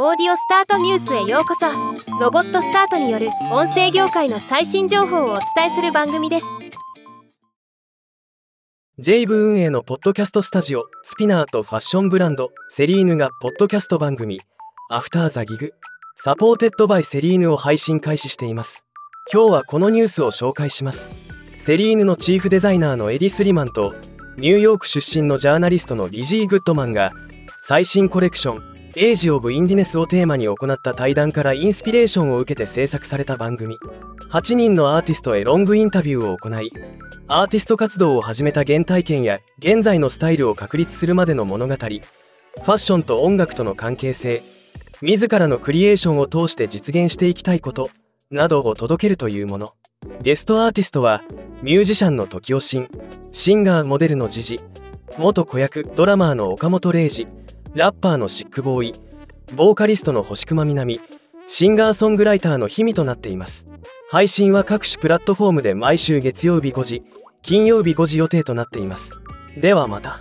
オーディオスタートニュースへようこそ。ロボットスタートによる音声業界の最新情報をお伝えする番組です。j 部運営のポッドキャストスタジオスピナーとファッションブランドセリーヌがポッドキャスト番組。 AFTER THE GIG。supported by セリーヌを配信開始しています。今日はこのニュースを紹介します。セリーヌのチーフデザイナーのエディ・スリマンとニューヨーク出身のジャーナリストのリジー・グッドマンが最新コレクションエイジ・オブ・インディネスをテーマに行った対談からインスピレーションを受けて制作された番組。8人のアーティストへロングインタビューを行いアーティスト活動を始めた原体験や現在のスタイルを確立するまでの物語ファッションと音楽との関係性自らのクリエーションを通して実現していきたいことなどを届けるというもの。ゲストアーティストはミュージシャンの時尾慎シンガーモデルのジジ元子役ドラマーの岡本玲二ラッパーのシックボーイボーカリストの星熊みなみシンガーソングライターの日々となっています。配信は各種プラットフォームで毎週月曜日5時金曜日5時予定となっています。ではまた。